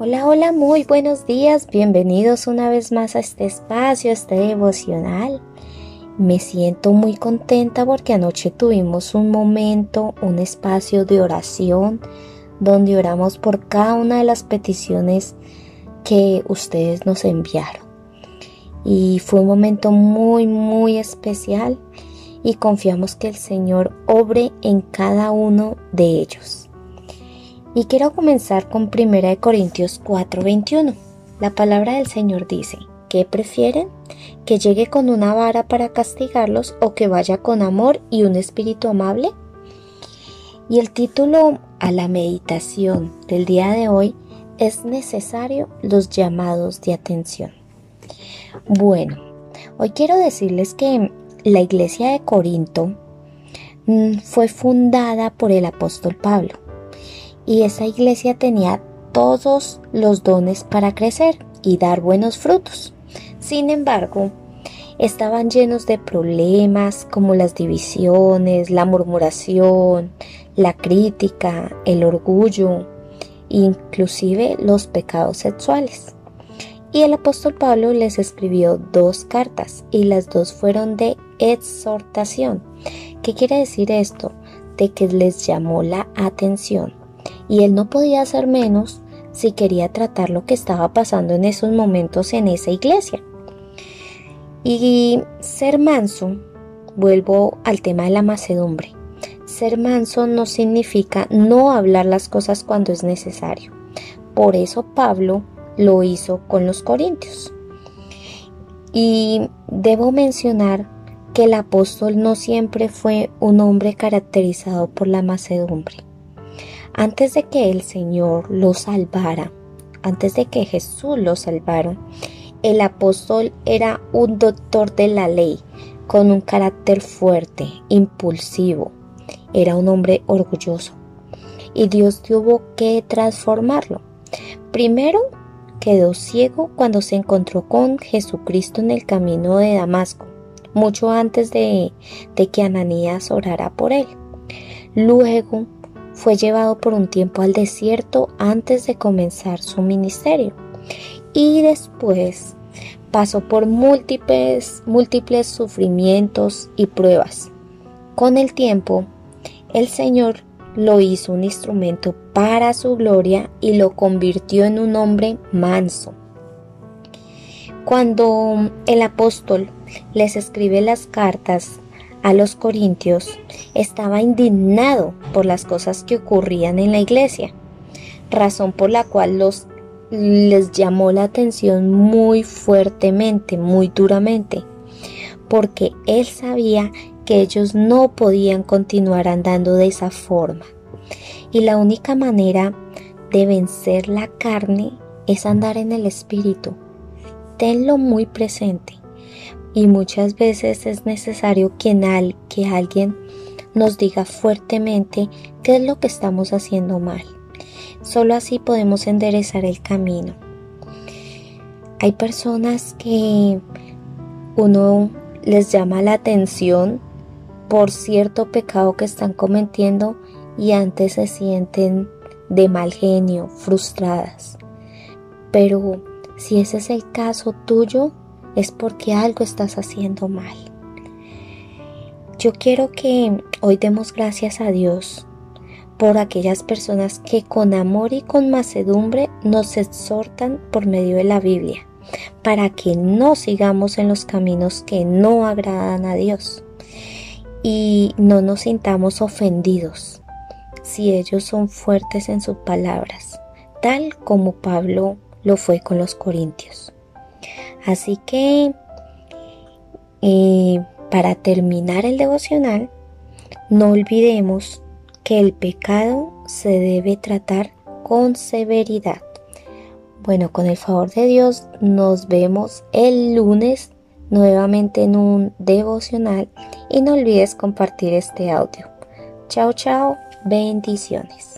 Hola, hola, muy buenos días. Bienvenidos una vez más a este espacio, a este devocional. Me siento muy contenta porque anoche tuvimos un momento, un espacio de oración donde oramos por cada una de las peticiones que ustedes nos enviaron. Y fue un momento muy, muy especial y confiamos que el Señor obre en cada uno de ellos. Y quiero comenzar con 1 Corintios 4:21. La palabra del Señor dice, ¿qué prefieren? ¿Que llegue con una vara para castigarlos o que vaya con amor y un espíritu amable? Y el título a la meditación del día de hoy es necesario los llamados de atención. Bueno, hoy quiero decirles que la iglesia de Corinto mm, fue fundada por el apóstol Pablo y esa iglesia tenía todos los dones para crecer y dar buenos frutos. Sin embargo, estaban llenos de problemas como las divisiones, la murmuración, la crítica, el orgullo, inclusive los pecados sexuales. Y el apóstol Pablo les escribió dos cartas y las dos fueron de exhortación. ¿Qué quiere decir esto? De que les llamó la atención y él no podía hacer menos si quería tratar lo que estaba pasando en esos momentos en esa iglesia. Y ser manso, vuelvo al tema de la macedumbre. Ser manso no significa no hablar las cosas cuando es necesario. Por eso Pablo lo hizo con los corintios. Y debo mencionar que el apóstol no siempre fue un hombre caracterizado por la macedumbre. Antes de que el Señor lo salvara, antes de que Jesús lo salvara, el apóstol era un doctor de la ley, con un carácter fuerte, impulsivo. Era un hombre orgulloso. Y Dios tuvo que transformarlo. Primero, quedó ciego cuando se encontró con Jesucristo en el camino de Damasco, mucho antes de que Ananías orara por él. Luego, fue llevado por un tiempo al desierto antes de comenzar su ministerio y después pasó por múltiples, múltiples sufrimientos y pruebas. Con el tiempo, el Señor lo hizo un instrumento para su gloria y lo convirtió en un hombre manso. Cuando el apóstol les escribe las cartas a los corintios, estaba indignado por las cosas que ocurrían en la iglesia, razón por la cual los les llamó la atención muy fuertemente, muy duramente, porque él sabía que ellos no podían continuar andando de esa forma. Y la única manera de vencer la carne es andar en el espíritu. Tenlo muy presente y muchas veces es necesario que, alguien nos diga fuertemente qué es lo que estamos haciendo mal. Solo así podemos enderezar el camino. Hay personas que uno les llama la atención por cierto pecado que están cometiendo y antes se sienten de mal genio, frustradas. Pero si ese es el caso tuyo, es porque algo estás haciendo mal. Yo quiero que hoy demos gracias a Dios por aquellas personas que con amor y con macedumbre nos exhortan por medio de la Biblia, para que no sigamos en los caminos que no agradan a Dios y no nos sintamos ofendidos si ellos son fuertes en sus palabras, tal como Pablo lo fue con los corintios. Así que, eh, para terminar el devocional, no olvidemos que el pecado se debe tratar con severidad. Bueno, con el favor de Dios, nos vemos el lunes nuevamente en un devocional y no olvides compartir este audio. Chao, chao, bendiciones.